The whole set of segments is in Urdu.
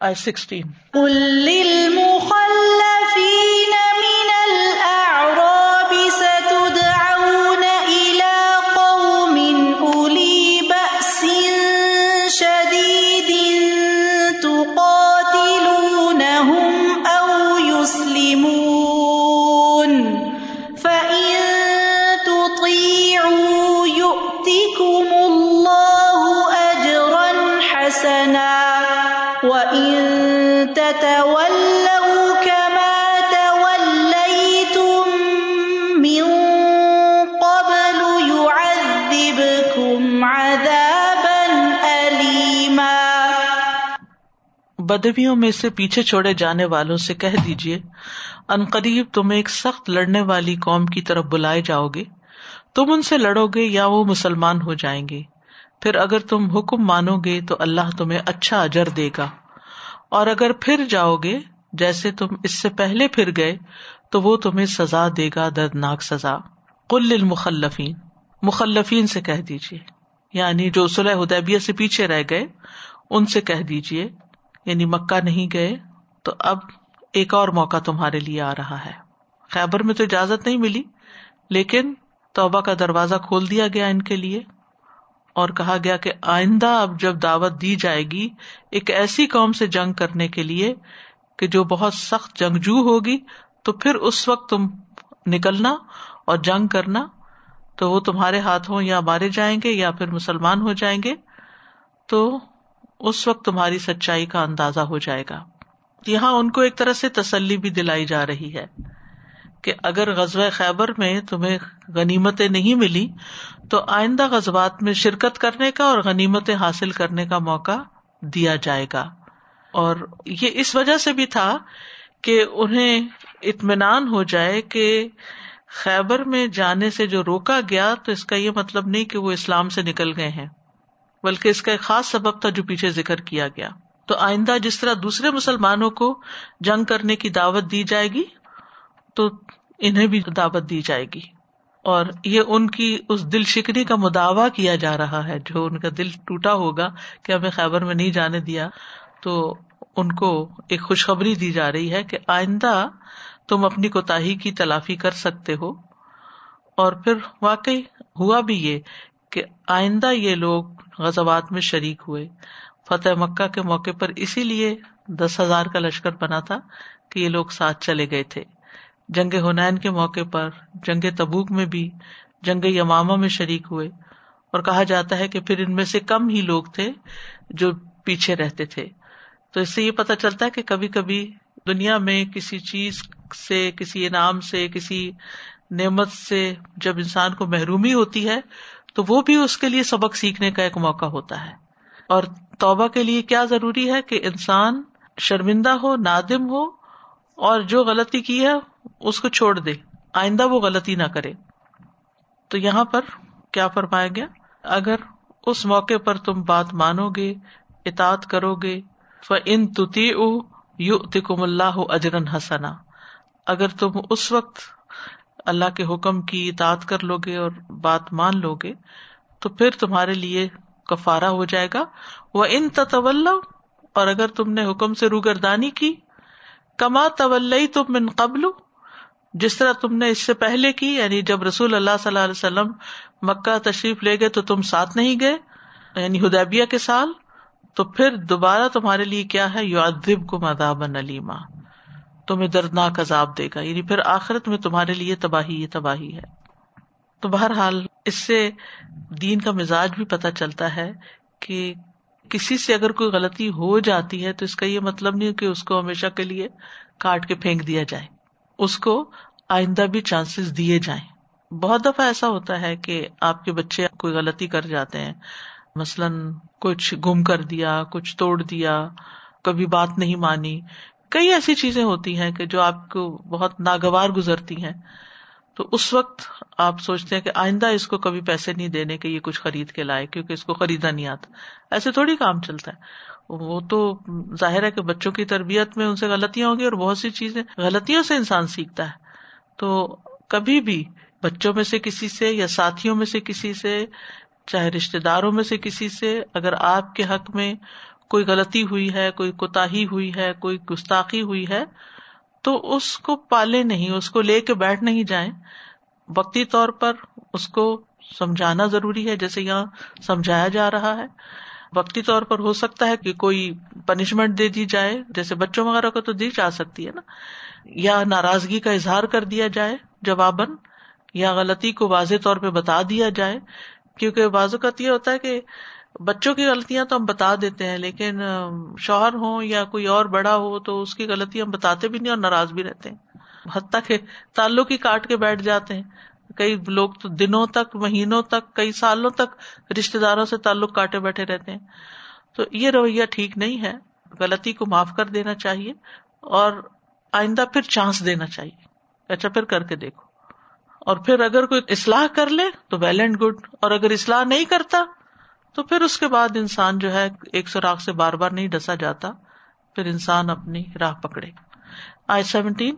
آئی سکسٹین۔ بدویوں میں سے پیچھے چھوڑے جانے والوں سے کہہ دیجیے ان قریب تم ایک سخت لڑنے والی قوم کی طرف بلائے جاؤ گے۔ تم ان سے لڑو گے یا وہ مسلمان ہو جائیں گے۔ پھر اگر تم حکم مانو گے تو اللہ تمہیں اچھا اجر دے گا۔ اور اگر پھر جاؤ گے، جیسے تم اس سے پہلے پھر گئے، تو وہ تمہیں سزا دے گا، دردناک سزا۔ کل المخلفین مخلفین سے کہہ دیجیے یعنی جو سلح ادیبیہ سے پیچھے رہ گئے، ان سے کہہ دیجیے یعنی مکہ نہیں گئے تو اب ایک اور موقع تمہارے لیے آ رہا ہے۔ خیبر میں تو اجازت نہیں ملی، لیکن توبہ کا دروازہ کھول دیا گیا ان کے لیے اور کہا گیا کہ آئندہ اب جب دعوت دی جائے گی، ایک ایسی قوم سے جنگ کرنے کے لیے کہ جو بہت سخت جنگجو ہوگی، تو پھر اس وقت تم نکلنا اور جنگ کرنا، تو وہ تمہارے ہاتھوں یا مارے جائیں گے یا پھر مسلمان ہو جائیں گے۔ تو اس وقت تمہاری سچائی کا اندازہ ہو جائے گا۔ یہاں ان کو ایک طرح سے تسلی بھی دلائی جا رہی ہے کہ اگر غزوہ خیبر میں تمہیں غنیمتیں نہیں ملی، تو آئندہ غزبات میں شرکت کرنے کا اور غنیمتیں حاصل کرنے کا موقع دیا جائے گا۔ اور یہ اس وجہ سے بھی تھا کہ انہیں اطمینان ہو جائے کہ خیبر میں جانے سے جو روکا گیا، تو اس کا یہ مطلب نہیں کہ وہ اسلام سے نکل گئے ہیں۔ بلکہ اس کا ایک خاص سبب تھا جو پیچھے ذکر کیا گیا۔ تو آئندہ جس طرح دوسرے مسلمانوں کو جنگ کرنے کی دعوت دی جائے گی، تو انہیں بھی دعوت دی جائے گی۔ اور یہ ان کی اس دل شکنی کا مداوع کیا جا رہا ہے، جو ان کا دل ٹوٹا ہوگا کہ ہمیں خیبر میں نہیں جانے دیا۔ تو ان کو ایک خوشخبری دی جا رہی ہے کہ آئندہ تم اپنی کوتا کی تلافی کر سکتے ہو۔ اور پھر واقعی ہوا بھی یہ کہ آئندہ یہ لوگ غزوات میں شریک ہوئے۔ فتح مکہ کے موقع پر اسی لیے دس ہزار کا لشکر بنا تھا کہ یہ لوگ ساتھ چلے گئے تھے۔ جنگ ہنین کے موقع پر، جنگ تبوک میں بھی، جنگ یماما میں شریک ہوئے۔ اور کہا جاتا ہے کہ پھر ان میں سے کم ہی لوگ تھے جو پیچھے رہتے تھے۔ تو اس سے یہ پتا چلتا ہے کہ کبھی کبھی دنیا میں کسی چیز سے، کسی انعام سے، کسی نعمت سے جب انسان کو محرومی ہوتی ہے تو وہ بھی اس کے لیے سبق سیکھنے کا ایک موقع ہوتا ہے۔ اور توبہ کے لیے کیا ضروری ہے کہ انسان شرمندہ ہو، نادم ہو، اور جو غلطی کی ہے اس کو چھوڑ دے۔ آئندہ وہ غلطی نہ کرے۔ تو یہاں پر کیا فرمایا گیا؟ اگر اس موقع پر تم بات مانو گے اطاط کرو گے ان تتی او یو تکم اللہ اجرن حسنا۔ اگر تم اس وقت اللہ کے حکم کی اطاعت کر لو گے اور بات مان لو گے تو پھر تمہارے لیے کفارا ہو جائے گا۔ وہ ان تطول اور اگر تم نے حکم سے روگردانی کی، کما طول تم من قبل، جس طرح تم نے اس سے پہلے کی یعنی جب رسول اللہ صلی اللہ علیہ وسلم مکہ تشریف لے گئے تو تم ساتھ نہیں گئے یعنی ہدیبیہ کے سال، تو پھر دوبارہ تمہارے لیے کیا ہے؟ یو ادب کو مداب نلیما تمہیں دردناک عذاب دے گا۔ یعنی پھر آخرت میں تمہارے لیے تباہی تباہی ہے۔ تو بہرحال اس سے دین کا مزاج بھی پتہ چلتا ہے کہ کسی سے اگر کوئی غلطی ہو جاتی ہے تو اس کا یہ مطلب نہیں کہ اس کو ہمیشہ کے لیے کاٹ کے پھینک دیا جائے۔ اس کو آئندہ بھی چانسز دیے جائیں۔ بہت دفعہ ایسا ہوتا ہے کہ آپ کے بچے کوئی غلطی کر جاتے ہیں۔ مثلاً کچھ گم کر دیا، کچھ توڑ دیا، کبھی بات نہیں مانی۔ کئی ایسی چیزیں ہوتی ہیں کہ جو آپ کو بہت ناگوار گزرتی ہیں، تو اس وقت آپ سوچتے ہیں کہ آئندہ اس کو کبھی پیسے نہیں دینے کے یہ کچھ خرید کے لائے، کیونکہ اس کو خریدا نہیں آتا۔ ایسے تھوڑی کام چلتا ہے۔ وہ تو ظاہر ہے کہ بچوں کی تربیت میں ان سے غلطیاں ہوگی اور بہت سی چیزیں غلطیوں سے انسان سیکھتا ہے۔ تو کبھی بھی بچوں میں سے کسی سے یا ساتھیوں میں سے کسی سے، چاہے رشتے داروں میں سے کسی سے، اگر آپ کے حق میں کوئی غلطی ہوئی ہے، کوئی کوتا ہوئی ہے، کوئی گستاخی ہوئی ہے، تو اس کو پالے نہیں، اس کو لے کے بیٹھ نہیں جائیں۔ وقتی طور پر اس کو سمجھانا ضروری ہے، جیسے یہاں سمجھایا جا رہا ہے۔ وقتی طور پر ہو سکتا ہے کہ کوئی پنشمنٹ دے دی جائے، جیسے بچوں وغیرہ کو تو دی جا سکتی ہے نا۔ یا ناراضگی کا اظہار کر دیا جائے جواباً، یا غلطی کو واضح طور پہ بتا دیا جائے۔ کیونکہ بعض اوقات یہ ہوتا ہے کہ بچوں کی غلطیاں تو ہم بتا دیتے ہیں، لیکن شوہر ہو یا کوئی اور بڑا ہو تو اس کی غلطی ہم بتاتے بھی نہیں اور ناراض بھی رہتے ہیں۔ حتیٰ کہ تعلق ہی کاٹ کے بیٹھ جاتے ہیں۔ کئی لوگ تو دنوں تک، مہینوں تک، کئی سالوں تک رشتے داروں سے تعلق کاٹے بیٹھے رہتے ہیں۔ تو یہ رویہ ٹھیک نہیں ہے۔ غلطی کو معاف کر دینا چاہیے اور آئندہ پھر چانس دینا چاہیے۔ اچھا پھر کر کے دیکھو۔ اور پھر اگر کوئی اصلاح کر لے تو ویل اینڈ گڈ اور اگر اصلاح نہیں کرتا تو پھر اس کے بعد انسان جو ہے ایک سوراخ سے بار بار نہیں ڈسا جاتا، پھر انسان اپنی راہ پکڑے۔ آئی سیونٹین۔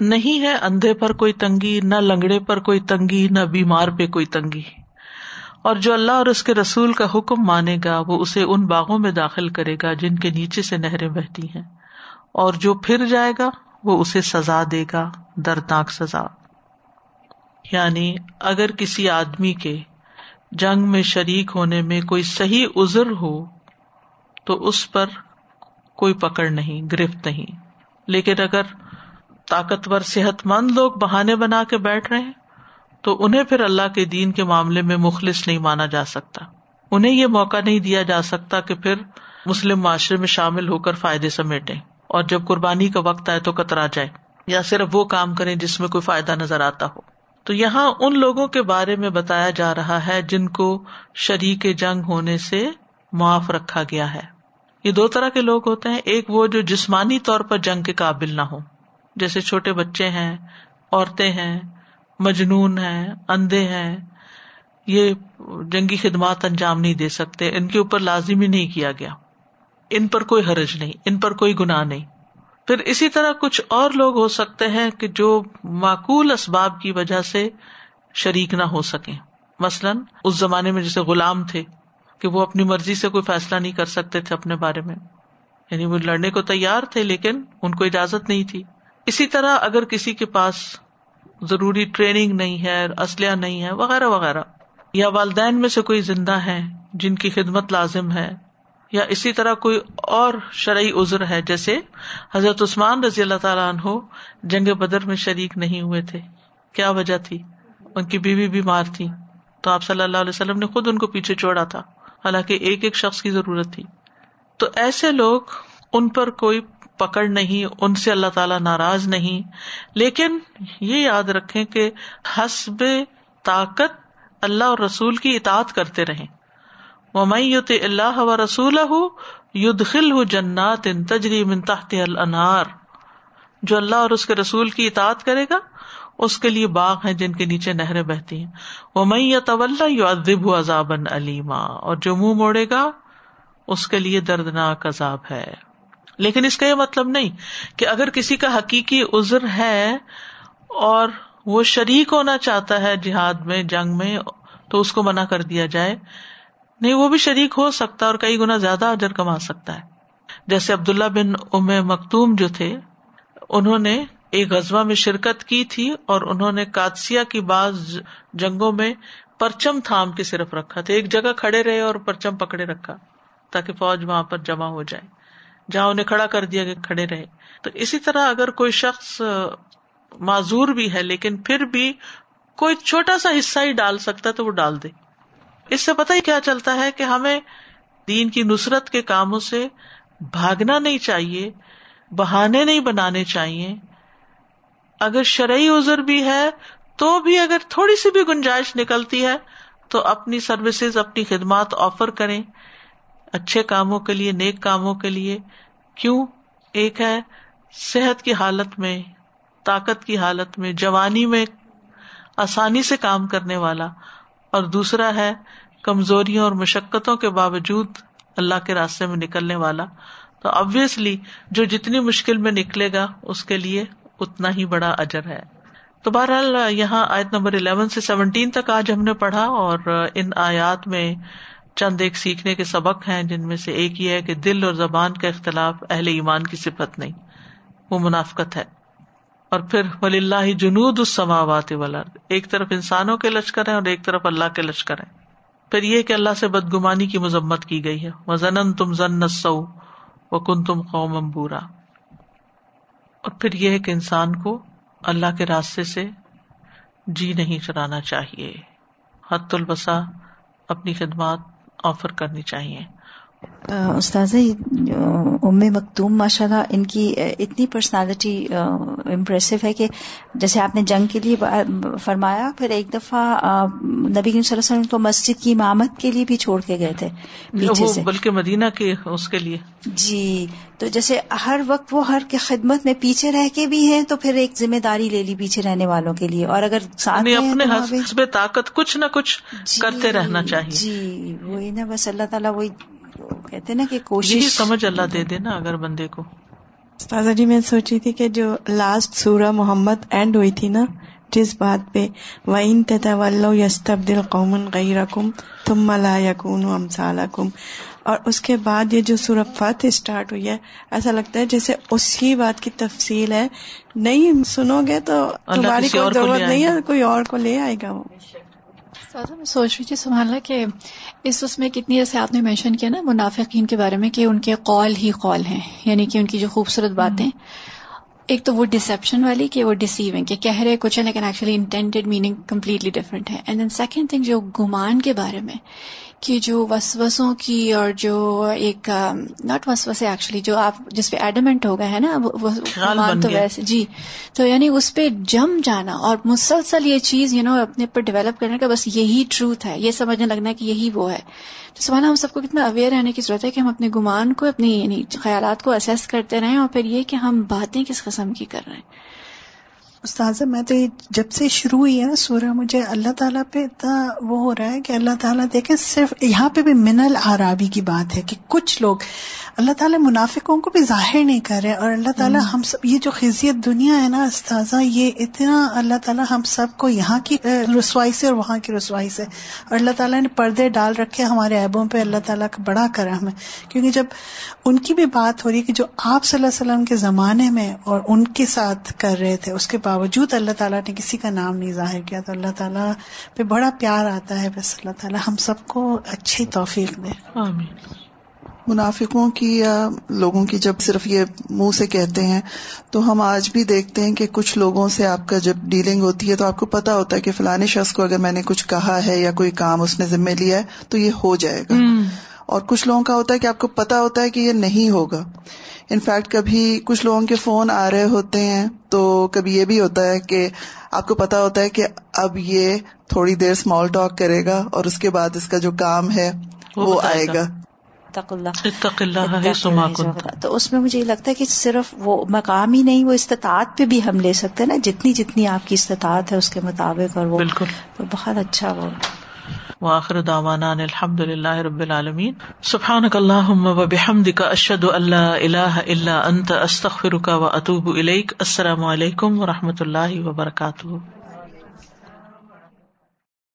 نہیں ہے اندھے پر کوئی تنگی، نہ لنگڑے پر کوئی تنگی، نہ بیمار پہ کوئی تنگی۔ اور جو اللہ اور اس کے رسول کا حکم مانے گا، وہ اسے ان باغوں میں داخل کرے گا جن کے نیچے سے نہریں بہتی ہیں۔ اور جو پھر جائے گا، وہ اسے سزا دے گا، دردناک سزا۔ یعنی اگر کسی آدمی کے جنگ میں شریک ہونے میں کوئی صحیح ازر ہو، تو اس پر کوئی پکڑ نہیں، گرفت نہیں۔ لیکن اگر طاقتور صحت مند لوگ بہانے بنا کے بیٹھ رہے ہیں، تو انہیں پھر اللہ کے دین کے معاملے میں مخلص نہیں مانا جا سکتا۔ انہیں یہ موقع نہیں دیا جا سکتا کہ پھر مسلم معاشرے میں شامل ہو کر فائدے سمیٹے اور جب قربانی کا وقت آئے تو کترا جائے۔ یا صرف وہ کام کرے جس میں کوئی فائدہ نظر آتا ہو۔ تو یہاں ان لوگوں کے بارے میں بتایا جا رہا ہے جن کو شریک جنگ ہونے سے معاف رکھا گیا ہے۔ یہ دو طرح کے لوگ ہوتے ہیں، ایک وہ جو جسمانی طور پر جنگ کے قابل نہ ہو جیسے چھوٹے بچے ہیں، عورتیں ہیں، مجنون ہیں، اندھے ہیں، یہ جنگی خدمات انجام نہیں دے سکتے، ان کے اوپر لازمی نہیں کیا گیا۔ ان پر کوئی حرج نہیں، ان پر کوئی گناہ نہیں۔ پھر اسی طرح کچھ اور لوگ ہو سکتے ہیں کہ جو معقول اسباب کی وجہ سے شریک نہ ہو سکے مثلاً، اس زمانے میں جیسے غلام تھے کہ وہ اپنی مرضی سے کوئی فیصلہ نہیں کر سکتے تھے اپنے بارے میں۔ یعنی وہ لڑنے کو تیار تھے لیکن ان کو اجازت نہیں تھی۔ اسی طرح اگر کسی کے پاس ضروری ٹریننگ نہیں ہے، اسلحہ نہیں ہے، وغیرہ وغیرہ، یا والدین میں سے کوئی زندہ ہے جن کی خدمت لازم ہے، یا اسی طرح کوئی اور شرعی عذر ہے، جیسے حضرت عثمان رضی اللہ تعالیٰ عنہ جنگ بدر میں شریک نہیں ہوئے تھے۔ کیا وجہ تھی؟ ان کی بیوی بیمار تھی۔ تو آپ صلی اللہ علیہ وسلم نے خود ان کو پیچھے چھوڑا تھا۔ حالانکہ ایک ایک شخص کی ضرورت تھی۔ تو ایسے لوگ ان پر کوئی پکڑ نہیں، ان سے اللہ تعالی ناراض نہیں۔ لیکن یہ یاد رکھے کہ حسب طاقت اللہ اور رسول کی اطاعت کرتے رہے یوت اللہ و رسول خل ہُ جنات ان تجری تحت النار جو اللہ اور اس کے رسول کی اطاعت کرے گا، اس کے لیے باغ ہیں جن کے نیچے نہریں بہتی ہیں۔ وہ میں یا طول یو ادب عذاب علیما اور جو منہ موڑے گا، اس کے لیے دردناک عذاب ہے۔ لیکن اس کا یہ مطلب نہیں کہ اگر کسی کا حقیقی عذر ہے اور وہ شریک ہونا چاہتا ہے جہاد میں، جنگ میں، تو اس کو منع کر دیا جائے۔ نہیں، وہ بھی شریک ہو سکتا اور کئی گنا زیادہ اجر کما سکتا ہے۔ جیسے عبداللہ بن ام مختوم جو تھے، انہوں نے ایک غزبہ میں شرکت کی تھی اور انہوں نے کادسیا کی بعض جنگوں میں پرچم تھام کے صرف رکھا تھا۔ ایک جگہ کھڑے رہے اور پرچم پکڑے رکھا تاکہ فوج وہاں پر جمع ہو جائے۔ جہاں انہیں کھڑا کر دیا کہ کھڑے رہے۔ تو اسی طرح اگر کوئی شخص معذور بھی ہے، لیکن پھر بھی کوئی چھوٹا سا حصہ ہی ڈال سکتا ہے تو وہ ڈال دے۔ اس سے پتا ہی کیا چلتا ہے کہ ہمیں دین کی نصرت کے کاموں سے بھاگنا نہیں چاہیے، بہانے نہیں بنانے چاہیے۔ اگر شرعی ازر بھی ہے تو بھی اگر تھوڑی سی بھی گنجائش نکلتی ہے تو اپنی سروسز، اپنی خدمات آفر کریں۔ اچھے کاموں کے لیے، نیک کاموں کے لیے، کیوں؟ ایک ہے صحت کی حالت میں، طاقت کی حالت میں، جوانی میں آسانی سے کام کرنے والا۔ اور دوسرا ہے کمزوریوں اور مشقتوں کے باوجود اللہ کے راستے میں نکلنے والا۔ تو ابویسلی جو جتنی مشکل میں نکلے گا، اس کے لیے اتنا ہی بڑا اجر ہے۔ تو بہرحال یہاں آیت نمبر الیون سے سیونٹین تک آج ہم نے پڑھا اور ان آیات میں چند ایک سیکھنے کے سبق ہیں جن میں سے ایک یہ ہے کہ دل اور زبان کا اختلاف اہل ایمان کی صفت نہیں، وہ منافقت ہے۔ اور پھر ولی اللہ جنود السماوات ولاد ایک طرف انسانوں کے لشکر ہیں اور ایک طرف اللہ کے لشکر ہیں۔ پھر یہ کہ اللہ سے بدگمانی کی مذمت کی گئی ہے۔ وہ تم زن سو و کن تم قوم بورا۔ اور پھر یہ ہے کہ انسان کو اللہ کے راستے سے جی نہیں چلانا چاہیے۔ حت البسا اپنی خدمات آفر کرنی چاہیے۔ استاذ ام مکتوم ماشاء اللہ ان کی اتنی پرسنالٹی امپریسو ہے کہ جیسے آپ نے جنگ کے لیے فرمایا پھر ایک دفعہ نبی صلی اللہ علیہ وسلم کو مسجد کی امامت کے لیے بھی چھوڑ کے گئے تھے پیچھے سے۔ بلکہ مدینہ کے اس کے لیے۔ جی تو جیسے ہر وقت وہ ہر کی خدمت میں پیچھے رہ کے بھی ہیں تو پھر ایک ذمہ داری لے لی پیچھے رہنے والوں کے لیے۔ اور اگر یعنی اپنے حسب طاقت کچھ نہ کچھ جی کرتے رہنا چاہیے۔ جی وہی نا بس اللہ تعالیٰ وہی کہتے نا کہ کوشش سمجھ اللہ دے دے نا اگر بندے کو۔ استاذہ جی میں سوچی تھی کہ جو لاسٹ سورہ محمد اینڈ ہوئی تھی نا جس بات پہ وَإِن تَتَوَلَّوْ يَسْتَبْدِلْ قَوْمًا غَيْرَكُمْ ثُمَّ لَا يَكُونُوا أَمْثَالَكُمْ۔ اور اس کے بعد یہ جو سورہ فاتح اسٹارٹ ہوئی ہے ایسا لگتا ہے جیسے اسی بات کی تفصیل ہے۔ نہیں سنو گے تو تمہاری کوئی ضرورت نہیں ہے کوئی اور کو لے آئے گا وہ۔ میں سوچ رہی تھی، سبحان کہ اس اس میں کتنی جیسے آپ نے مینشن کیا نا منافقین کے بارے میں کہ ان کے قول ہی قول ہیں یعنی کہ ان کی جو خوبصورت باتیں۔ ایک تو وہ ڈسپشن والی کہ وہ ڈسیونگ کہ کہہ رہے کچھ ہے لیکن actually intended meaning completely different ہے. اینڈ دین سیکنڈ تھنگ جو گمان کے بارے میں کہ جو وسوسوں کی اور جو ایک ناٹ وسوسے ایکچولی جو آپ جس پہ ایڈمنٹ ہو گئے ہیں نا گمان تو ویسے جی تو یعنی اس پہ جم جانا اور مسلسل یہ چیز یو نو اپنے پر ڈیولپ کرنے کا بس یہی ٹروتھ ہے یہ سمجھنے لگنا کہ یہی وہ ہے۔ تو سوانا ہم سب کو کتنا اویئر رہنے کی ضرورت ہے کہ ہم اپنے گمان کو اپنی یعنی خیالات کو اسیس کرتے رہیں اور پھر یہ کہ ہم باتیں کس قسم کی کر رہے ہیں۔ استاذہ میں تو جب سے شروع ہوئی ہے نا سورہ مجھے اللہ تعالیٰ پہ اتنا وہ ہو رہا ہے کہ اللہ تعالیٰ دیکھیں صرف یہاں پہ بھی منل آرابی کی بات ہے کہ کچھ لوگ اللہ تعالیٰ منافقوں کو بھی ظاہر نہیں کر رہے اور اللہ تعالیٰ ہم سب یہ جو خزیت دنیا ہے نا استاذہ یہ اتنا اللہ تعالیٰ ہم سب کو یہاں کی رسوائی سے اور وہاں کی رسوائی سے۔ اور اللہ تعالیٰ نے پردے ڈال رکھے ہمارے ایبوں پہ اللہ تعالیٰ کا بڑا کرم ہے۔ کیونکہ جب ان کی بھی بات ہو رہی ہے کہ جو آپ صلی اللہ علیہ وسلم کے زمانے میں اور ان کے ساتھ کر رہے تھے اس کے باوجود اللہ تعالیٰ نے کسی کا نام نہیں ظاہر کیا تو اللہ تعالیٰ پہ بڑا پیار آتا ہے بس اللہ تعالیٰ ہم سب کو اچھی توفیق دے۔ منافقوں کی یا لوگوں کی جب صرف یہ منہ سے کہتے ہیں تو ہم آج بھی دیکھتے ہیں کہ کچھ لوگوں سے آپ کا جب ڈیلنگ ہوتی ہے تو آپ کو پتا ہوتا ہے کہ فلانے شخص کو اگر میں نے کچھ کہا ہے یا کوئی کام اس نے ذمہ لیا ہے تو یہ ہو جائے گا۔ اور کچھ لوگوں کا ہوتا ہے کہ آپ کو پتا ہوتا ہے کہ یہ نہیں ہوگا۔ انفیکٹ کبھی کچھ لوگوں کے فون آ رہے ہوتے ہیں تو کبھی یہ بھی ہوتا ہے کہ آپ کو پتا ہوتا ہے کہ اب یہ تھوڑی دیر اسمال ٹاک کرے گا اور اس کے بعد اس کا جو کام ہے وہ آئے گا۔ تو اس میں مجھے یہ لگتا ہے کہ صرف وہ مقام ہی نہیں وہ استطاعت پہ بھی ہم لے سکتے ہیں نا۔ جتنی جتنی آپ کی استطاعت ہے اس کے مطابق اور وہ بالکل۔ بہت اچھا وہ۔ وآخر دعوانا الحمد للہ رب العالمین. سبحانک اللہم و بحمدک اشہد ان لا الہ الا انت، استغفرک و اتوب الیک. السلام علیکم و رحمۃ اللہ وبرکاتہ.